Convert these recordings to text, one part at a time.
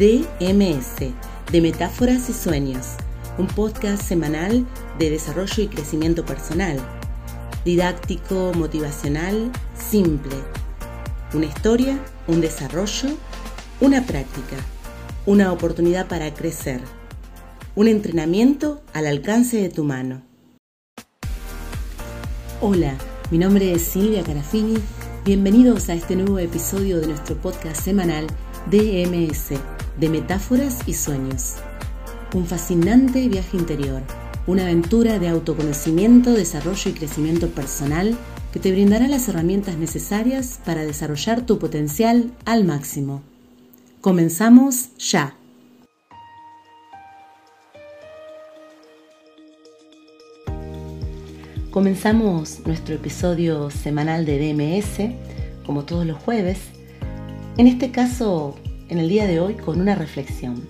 DMS, de Metáforas y Sueños, un podcast semanal de desarrollo y crecimiento personal, didáctico, motivacional, simple. Una historia, un desarrollo, una práctica, una oportunidad para crecer, un entrenamiento al alcance de tu mano. Hola, mi nombre es Silvia Carafini. Bienvenidos a este nuevo episodio de nuestro podcast semanal DMS, de metáforas y sueños. Un fascinante viaje interior, una aventura de autoconocimiento, desarrollo y crecimiento personal que te brindará las herramientas necesarias para desarrollar tu potencial al máximo. Comenzamos ya. Comenzamos nuestro episodio semanal de DMS, como todos los jueves, en este caso, en el día de hoy, con una reflexión.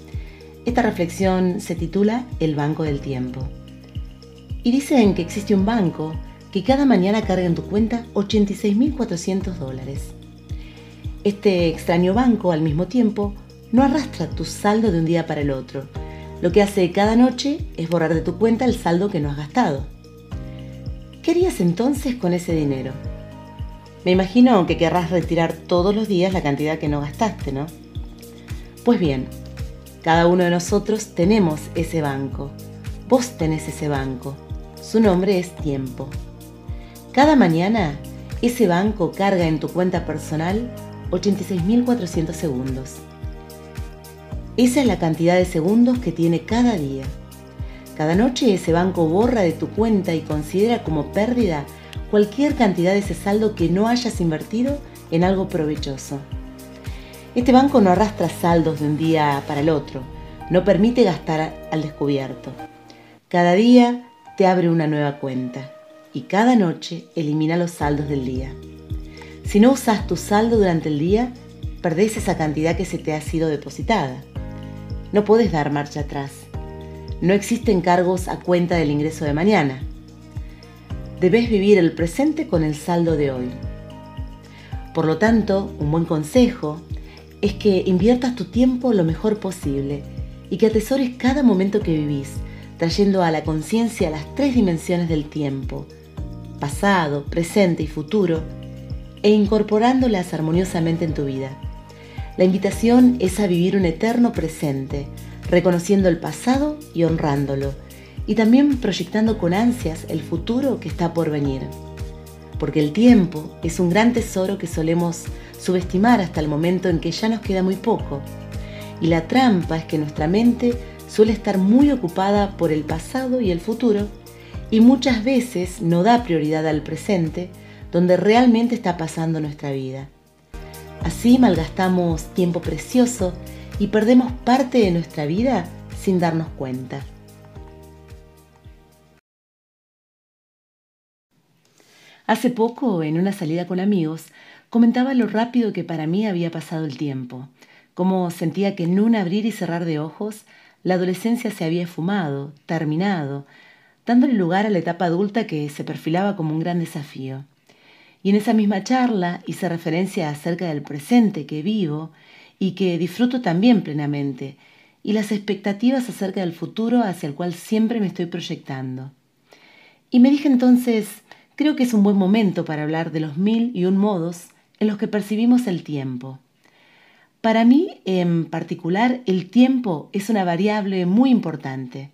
Esta reflexión se titula El Banco del Tiempo. Y dicen que existe un banco que cada mañana carga en tu cuenta 86.400 dólares. Este extraño banco, al mismo tiempo, no arrastra tu saldo de un día para el otro. Lo que hace cada noche es borrar de tu cuenta el saldo que no has gastado. ¿Qué harías entonces con ese dinero? Me imagino que querrás retirar todos los días la cantidad que no gastaste, ¿no? Pues bien, cada uno de nosotros tenemos ese banco. Vos tenés ese banco. Su nombre es tiempo. Cada mañana, ese banco carga en tu cuenta personal 86.400 segundos. Esa es la cantidad de segundos que tiene cada día. Cada noche ese banco borra de tu cuenta y considera como pérdida cualquier cantidad de ese saldo que no hayas invertido en algo provechoso. Este banco no arrastra saldos de un día para el otro, no permite gastar al descubierto. Cada día te abre una nueva cuenta y cada noche elimina los saldos del día. Si no usas tu saldo durante el día, perdés esa cantidad que se te ha sido depositada. No puedes dar marcha atrás. No existen cargos a cuenta del ingreso de mañana debes vivir el presente con el saldo de hoy. Por lo tanto, un buen consejo es que inviertas tu tiempo lo mejor posible y que atesores cada momento que vivís, trayendo a la conciencia las tres dimensiones del tiempo, pasado, presente y futuro, e incorporándolas armoniosamente en tu vida. La invitación es a vivir un eterno presente, reconociendo el pasado y honrándolo, y también proyectando con ansias el futuro que está por venir. Porque el tiempo es un gran tesoro que solemos subestimar hasta el momento en que ya nos queda muy poco. Y la trampa es que nuestra mente suele estar muy ocupada por el pasado y el futuro y muchas veces no da prioridad al presente donde realmente está pasando nuestra vida. Así malgastamos tiempo precioso y perdemos parte de nuestra vida sin darnos cuenta. Hace poco, en una salida con amigos, comentaba lo rápido que para mí había pasado el tiempo, cómo sentía que en un abrir y cerrar de ojos la adolescencia se había esfumado, terminado, dándole lugar a la etapa adulta que se perfilaba como un gran desafío. Y en esa misma charla hice referencia acerca del presente que vivo y que disfruto también plenamente, y las expectativas acerca del futuro hacia el cual siempre me estoy proyectando. Y me dije entonces, creo que es un buen momento para hablar de los mil y un modos en los que percibimos el tiempo. Para mí, en particular, el tiempo es una variable muy importante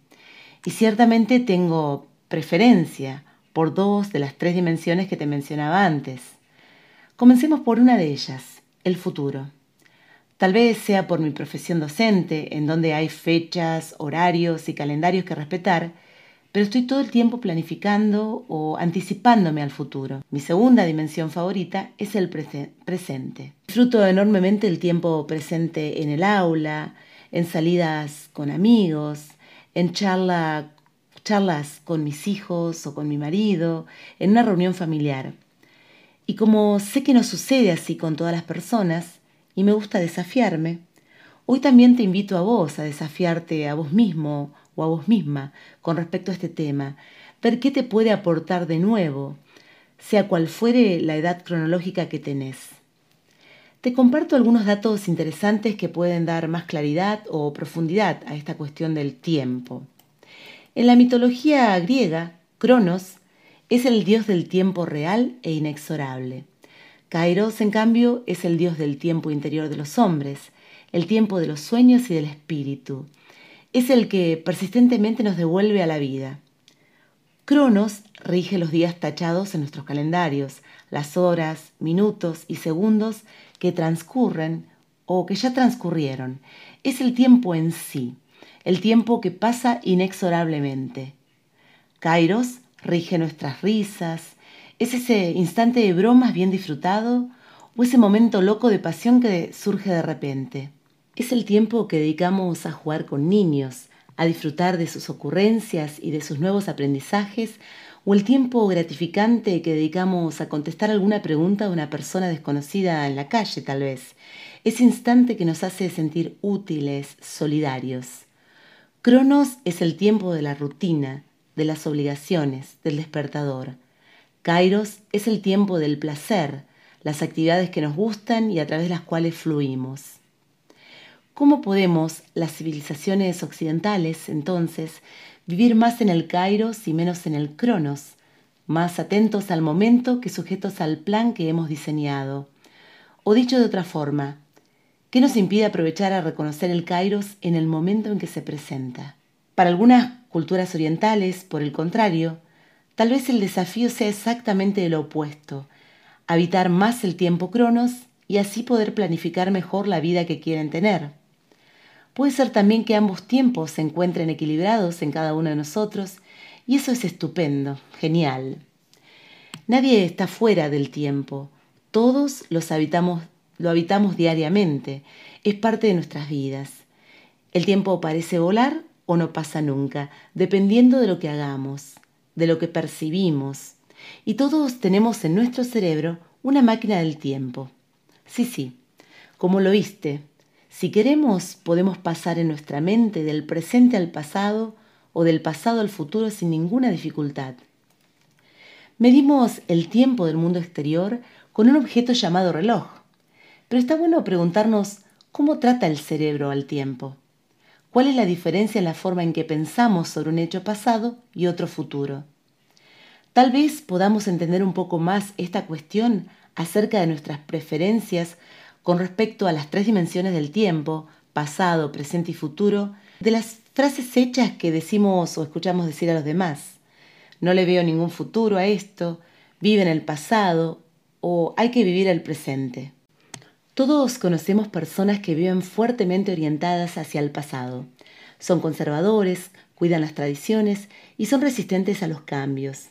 y ciertamente tengo preferencia por dos de las tres dimensiones que te mencionaba antes. Comencemos por una de ellas, el futuro. Tal vez sea por mi profesión docente, en donde hay fechas, horarios y calendarios que respetar, pero estoy todo el tiempo planificando o anticipándome al futuro. Mi segunda dimensión favorita es el presente. Disfruto enormemente el tiempo presente en el aula, en salidas con amigos, en charla, charlas con mis hijos o con mi marido, en una reunión familiar. Y como sé que no sucede así con todas las personas, y me gusta desafiarme, hoy también te invito a vos a desafiarte a vos mismo o a vos misma con respecto a este tema, ver qué te puede aportar de nuevo, sea cual fuere la edad cronológica que tenés. te comparto algunos datos interesantes que pueden dar más claridad o profundidad a esta cuestión del tiempo. En la mitología griega, Cronos es el dios del tiempo real e inexorable. Kairos, en cambio, es el dios del tiempo interior de los hombres, el tiempo de los sueños y del espíritu. Es el que persistentemente nos devuelve a la vida. Cronos rige los días tachados en nuestros calendarios, las horas, minutos y segundos que transcurren o que ya transcurrieron. Es el tiempo en sí, el tiempo que pasa inexorablemente. Kairos rige nuestras risas, es ese instante de bromas bien disfrutado o ese momento loco de pasión que surge de repente. Es el tiempo que dedicamos a jugar con niños, a disfrutar de sus ocurrencias y de sus nuevos aprendizajes, o el tiempo gratificante que dedicamos a contestar alguna pregunta a una persona desconocida en la calle tal vez, ese instante que nos hace sentir útiles, solidarios. Cronos es el tiempo de la rutina, de las obligaciones, del despertador. Kairos es el tiempo del placer, las actividades que nos gustan y a través de las cuales fluimos. ¿Cómo podemos, las civilizaciones occidentales, entonces, vivir más en el Kairos y menos en el Cronos, más atentos al momento que sujetos al plan que hemos diseñado? O dicho de otra forma, ¿qué nos impide aprovechar a reconocer el Kairos en el momento en que se presenta? Para algunas culturas orientales, por el contrario, tal vez el desafío sea exactamente lo opuesto, habitar más el tiempo cronos y así poder planificar mejor la vida que quieren tener. Puede ser también que ambos tiempos se encuentren equilibrados en cada uno de nosotros y eso es estupendo, genial. Nadie está fuera del tiempo, todos los habitamos, lo habitamos diariamente, es parte de nuestras vidas. El tiempo parece volar o no pasa nunca, dependiendo de lo que hagamos, de lo que percibimos. Y todos tenemos en nuestro cerebro una máquina del tiempo. Sí, sí, como lo viste, si queremos podemos pasar en nuestra mente del presente al pasado o del pasado al futuro sin ninguna dificultad. Medimos el tiempo del mundo exterior con un objeto llamado reloj, pero está bueno preguntarnos cómo trata el cerebro al tiempo. ¿Cuál es la diferencia en la forma en que pensamos sobre un hecho pasado y otro futuro? Tal vez podamos entender un poco más esta cuestión acerca de nuestras preferencias con respecto a las tres dimensiones del tiempo, pasado, presente y futuro, de las frases hechas que decimos o escuchamos decir a los demás. No le veo ningún futuro a esto, vive en el pasado o hay que vivir el presente. Todos conocemos personas que viven fuertemente orientadas hacia el pasado. Son conservadores, cuidan las tradiciones y son resistentes a los cambios.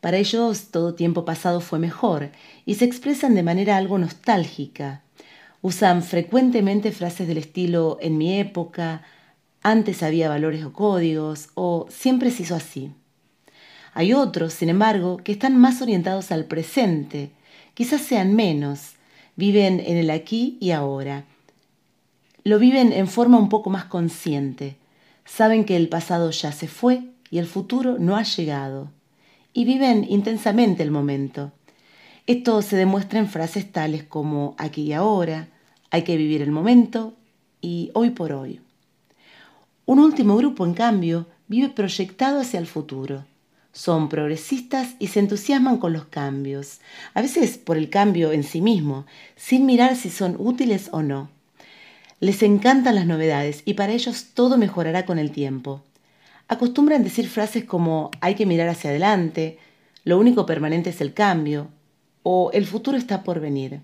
Para ellos todo tiempo pasado fue mejor y se expresan de manera algo nostálgica. Usan frecuentemente frases del estilo en mi época, antes había valores o códigos o siempre se hizo así. Hay otros, sin embargo, que están más orientados al presente, quizás sean menos, viven en el aquí y ahora. Lo viven en forma un poco más consciente. Saben que el pasado ya se fue y el futuro no ha llegado. Y viven intensamente el momento. Esto se demuestra en frases tales como aquí y ahora, hay que vivir el momento y hoy por hoy. Un último grupo, en cambio, vive proyectado hacia el futuro son progresistas y se entusiasman con los cambios, a veces por el cambio en sí mismo, sin mirar si son útiles o no. Les encantan las novedades y para ellos todo mejorará con el tiempo. Acostumbran decir frases como hay que mirar hacia adelante, lo único permanente es el cambio, o el futuro está por venir.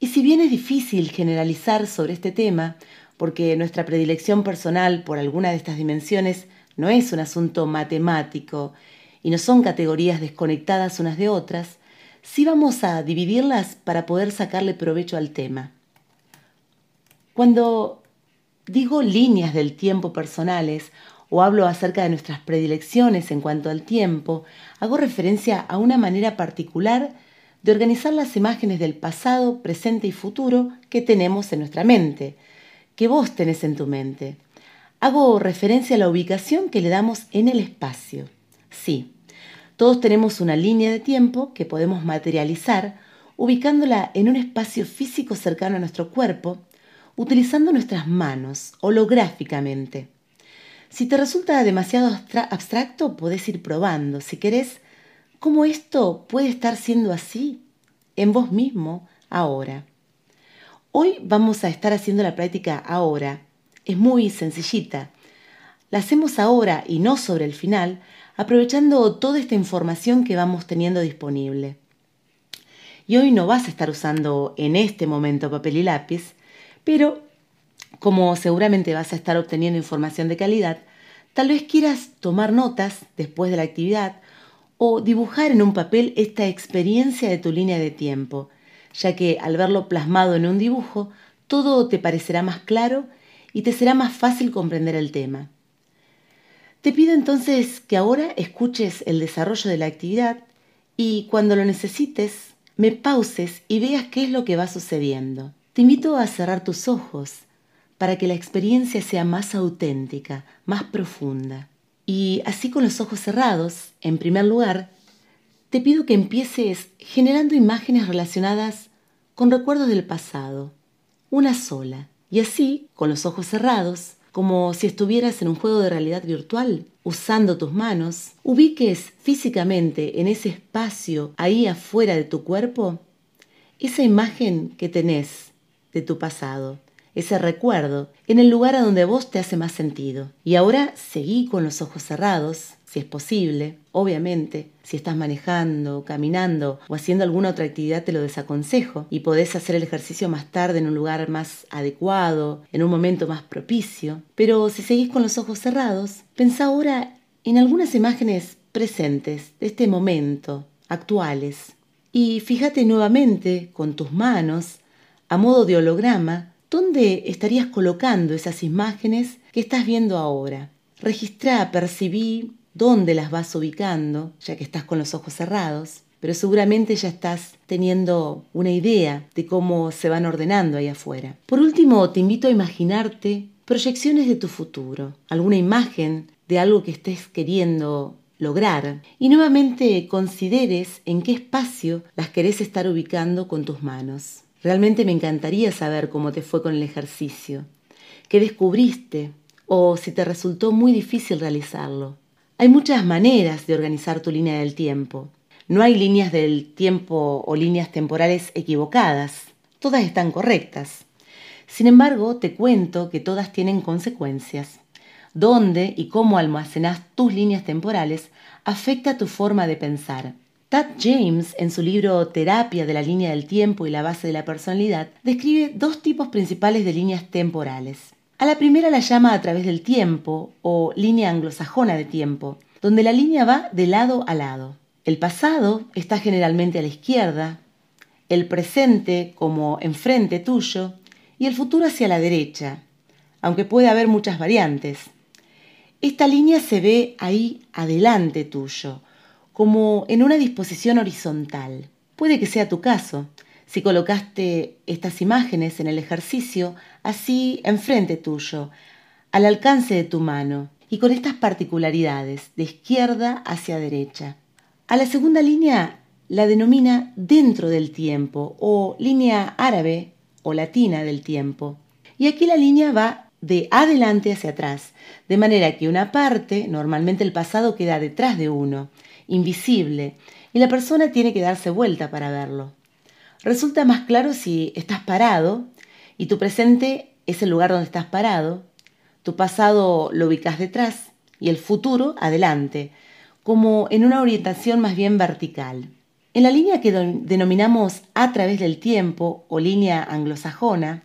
Y si bien es difícil generalizar sobre este tema, porque nuestra predilección personal por alguna de estas dimensiones no es un asunto matemático y no son categorías desconectadas unas de otras, sí vamos a dividirlas para poder sacarle provecho al tema. Cuando digo líneas del tiempo personales o hablo acerca de nuestras predilecciones en cuanto al tiempo, hago referencia a una manera particular de organizar las imágenes del pasado, presente y futuro que tenemos en nuestra mente, que vos tenés en tu mente. Hago referencia a la ubicación que le damos en el espacio. Sí, todos tenemos una línea de tiempo que podemos materializar ubicándola en un espacio físico cercano a nuestro cuerpo, utilizando nuestras manos holográficamente. Si te resulta demasiado abstracto, puedes ir probando, si querés, cómo esto puede estar siendo así en vos mismo ahora. Hoy vamos a estar haciendo la práctica ahora. Es muy sencillita. La hacemos ahora y no sobre el final, aprovechando toda esta información que vamos teniendo disponible. Y hoy no vas a estar usando en este momento papel y lápiz, pero como seguramente vas a estar obteniendo información de calidad, tal vez quieras tomar notas después de la actividad o dibujar en un papel esta experiencia de tu línea de tiempo, ya que al verlo plasmado en un dibujo, todo te parecerá más claro y te será más fácil comprender el tema. Te pido entonces que ahora escuches el desarrollo de la actividad y cuando lo necesites, me pauses y veas qué es lo que va sucediendo. Te invito a cerrar tus ojos para que la experiencia sea más auténtica, más profunda. Y así con los ojos cerrados, en primer lugar, te pido que empieces generando imágenes relacionadas con recuerdos del pasado, una sola. Y así, con los ojos cerrados, como si estuvieras en un juego de realidad virtual, usando tus manos, ubiques físicamente en ese espacio ahí afuera de tu cuerpo esa imagen que tenés de tu pasado ese recuerdo en el lugar a donde vos te hace más sentido. Y ahora seguí con los ojos cerrados, si es posible, obviamente. Si estás manejando, caminando o haciendo alguna otra actividad te lo desaconsejo y podés hacer el ejercicio más tarde en un lugar más adecuado, en un momento más propicio. Pero si seguís con los ojos cerrados, pensá ahora en algunas imágenes presentes de este momento, actuales. Y fíjate nuevamente con tus manos, a modo de holograma, ¿Dónde estarías colocando esas imágenes que estás viendo ahora? Registra, percibí dónde las vas ubicando, ya que estás con los ojos cerrados, pero seguramente ya estás teniendo una idea de cómo se van ordenando ahí afuera. Por último, te invito a imaginarte proyecciones de tu futuro, alguna imagen de algo que estés queriendo lograr y nuevamente consideres en qué espacio las querés estar ubicando con tus manos. Realmente me encantaría saber cómo te fue con el ejercicio, qué descubriste o si te resultó muy difícil realizarlo. Hay muchas maneras de organizar tu línea del tiempo. No hay líneas del tiempo o líneas temporales equivocadas. Todas están correctas. Sin embargo, te cuento que todas tienen consecuencias. Dónde y cómo almacenas tus líneas temporales afecta tu forma de pensar. Tad James, en su libro Terapia de la línea del tiempo y la base de la personalidad, describe dos tipos principales de líneas temporales. A la primera la llama a través del tiempo o línea anglosajona de tiempo, donde la línea va de lado a lado. El pasado está generalmente a la izquierda, el presente como enfrente tuyo y el futuro hacia la derecha, aunque puede haber muchas variantes. Esta línea se ve ahí adelante tuyo, como en una disposición horizontal. Puede que sea tu caso, si colocaste estas imágenes en el ejercicio así enfrente tuyo, al alcance de tu mano, y con estas particularidades, de izquierda hacia derecha. A la segunda línea la denomina dentro del tiempo o línea árabe o latina del tiempo. Y aquí la línea va de adelante hacia atrás, de manera que una parte, normalmente el pasado, queda detrás de uno, invisible, y la persona tiene que darse vuelta para verlo. Resulta más claro si estás parado y tu presente es el lugar donde estás parado, tu pasado lo ubicas detrás y el futuro adelante, como en una orientación más bien vertical. En la línea que denominamos a través del tiempo o línea anglosajona,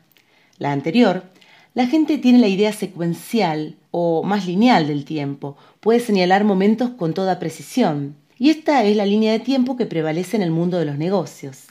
la anterior, la gente tiene la idea secuencial o más lineal del tiempo, puede señalar momentos con toda precisión. Y esta es la línea de tiempo que prevalece en el mundo de los negocios.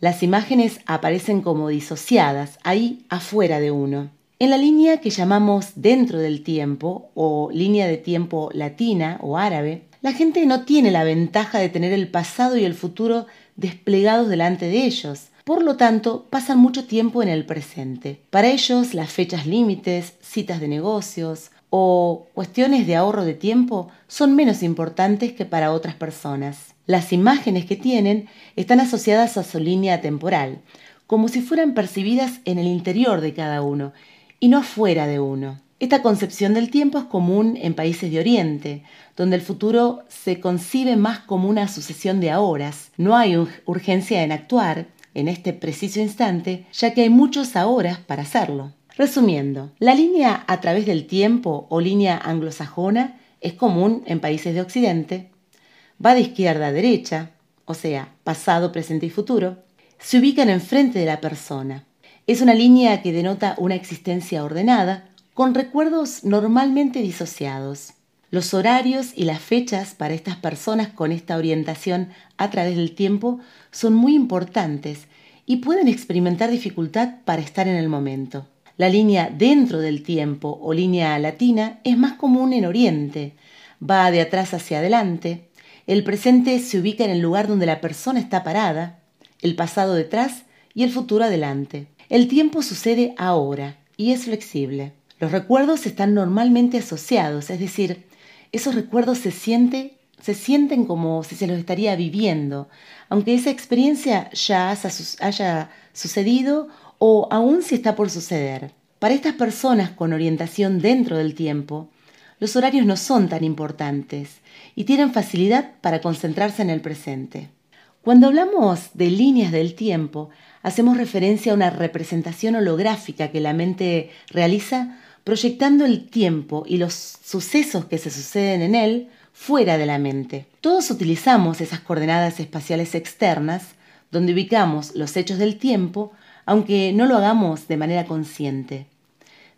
Las imágenes aparecen como disociadas, ahí afuera de uno. En la línea que llamamos dentro del tiempo o línea de tiempo latina o árabe, la gente no tiene la ventaja de tener el pasado y el futuro desplegados delante de ellos, por lo tanto, pasan mucho tiempo en el presente. Para ellos, las fechas límites, citas de negocios o cuestiones de ahorro de tiempo son menos importantes que para otras personas. Las imágenes que tienen están asociadas a su línea temporal, como si fueran percibidas en el interior de cada uno y no fuera de uno. Esta concepción del tiempo es común en países de Oriente, donde el futuro se concibe más como una sucesión de ahoras. No hay urgencia en actuar en este preciso instante, ya que hay muchos ahora para hacerlo. Resumiendo, la línea a través del tiempo o línea anglosajona es común en países de Occidente, va de izquierda a derecha, o sea, pasado, presente y futuro, se ubican enfrente de la persona. Es una línea que denota una existencia ordenada, con recuerdos normalmente disociados. Los horarios y las fechas para estas personas con esta orientación a través del tiempo son muy importantes y pueden experimentar dificultad para estar en el momento. La línea dentro del tiempo o línea latina es más común en Oriente. Va de atrás hacia adelante. El presente se ubica en el lugar donde la persona está parada, el pasado detrás y el futuro adelante. El tiempo sucede ahora y es flexible. Los recuerdos están normalmente asociados, es decir, esos recuerdos se, se sienten como si se los estaría viviendo, aunque esa experiencia ya haya sucedido o aún si está por suceder. Para estas personas con orientación dentro del tiempo, los horarios no son tan importantes y tienen facilidad para concentrarse en el presente. Cuando hablamos de líneas del tiempo, hacemos referencia a una representación holográfica que la mente realiza proyectando el tiempo y los sucesos que se suceden en él fuera de la mente. Todos utilizamos esas coordenadas espaciales externas donde ubicamos los hechos del tiempo aunque no lo hagamos de manera consciente.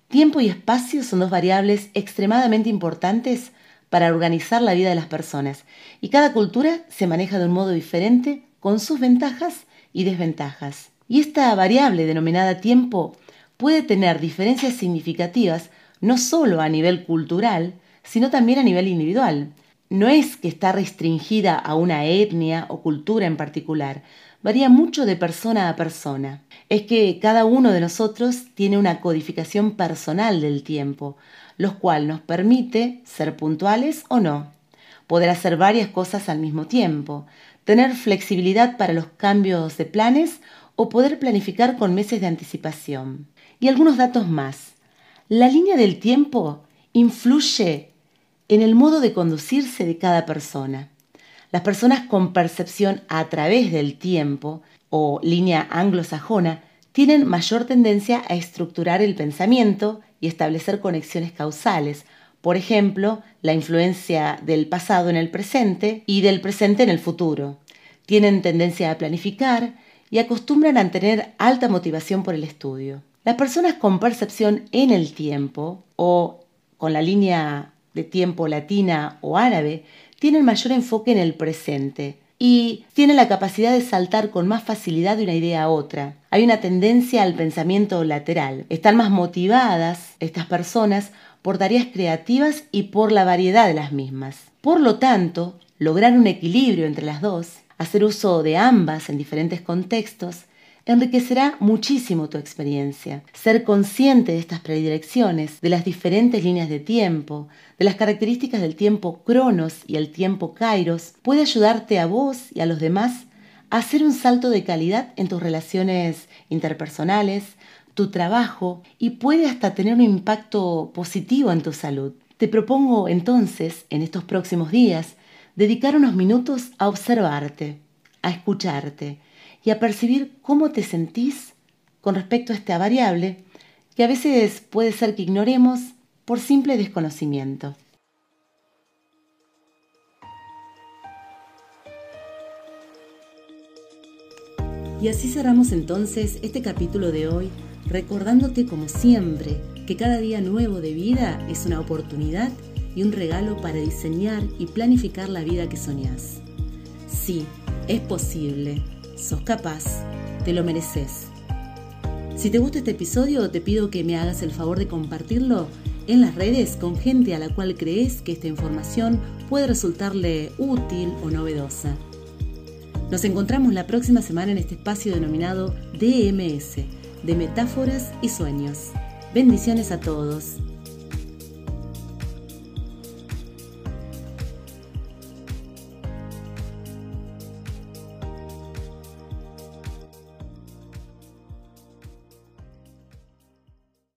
Tiempo y espacio son dos variables extremadamente importantes para organizar la vida de las personas y cada cultura se maneja de un modo diferente con sus ventajas y desventajas. Y esta variable denominada tiempo puede tener diferencias significativas no solo a nivel cultural, sino también a nivel individual. No es que está restringida a una etnia o cultura en particular, varía mucho de persona a persona. Es que cada uno de nosotros tiene una codificación personal del tiempo, lo cual nos permite ser puntuales o no, poder hacer varias cosas al mismo tiempo, tener flexibilidad para los cambios de planes o poder planificar con meses de anticipación. Y algunos datos más. La línea del tiempo influye en el modo de conducirse de cada persona. Las personas con percepción a través del tiempo o línea anglosajona tienen mayor tendencia a estructurar el pensamiento y establecer conexiones causales, por ejemplo, la influencia del pasado en el presente y del presente en el futuro. Tienen tendencia a planificar y acostumbran a tener alta motivación por el estudio. Las personas con percepción en el tiempo o con la línea de tiempo latina o árabe tienen mayor enfoque en el presente y tienen la capacidad de saltar con más facilidad de una idea a otra. Hay una tendencia al pensamiento lateral. Están más motivadas estas personas por tareas creativas y por la variedad de las mismas. Por lo tanto, lograr un equilibrio entre las dos, hacer uso de ambas en diferentes contextos, enriquecerá muchísimo tu experiencia. Ser consciente de estas predilecciones, de las diferentes líneas de tiempo, de las características del tiempo cronos y el tiempo kairos, puede ayudarte a vos y a los demás a hacer un salto de calidad en tus relaciones interpersonales, tu trabajo y puede hasta tener un impacto positivo en tu salud. Te propongo entonces, en estos próximos días, dedicar unos minutos a observarte, a escucharte, y a percibir cómo te sentís con respecto a esta variable que a veces puede ser que ignoremos por simple desconocimiento. Y así cerramos entonces este capítulo de hoy recordándote como siempre que cada día nuevo de vida es una oportunidad y un regalo para diseñar y planificar la vida que soñás. Sí, es posible sos capaz, te lo mereces. Si te gusta este episodio, te pido que me hagas el favor de compartirlo en las redes con gente a la cual crees que esta información puede resultarle útil o novedosa. Nos encontramos la próxima semana en este espacio denominado DMS, de metáforas y sueños. Bendiciones a todos.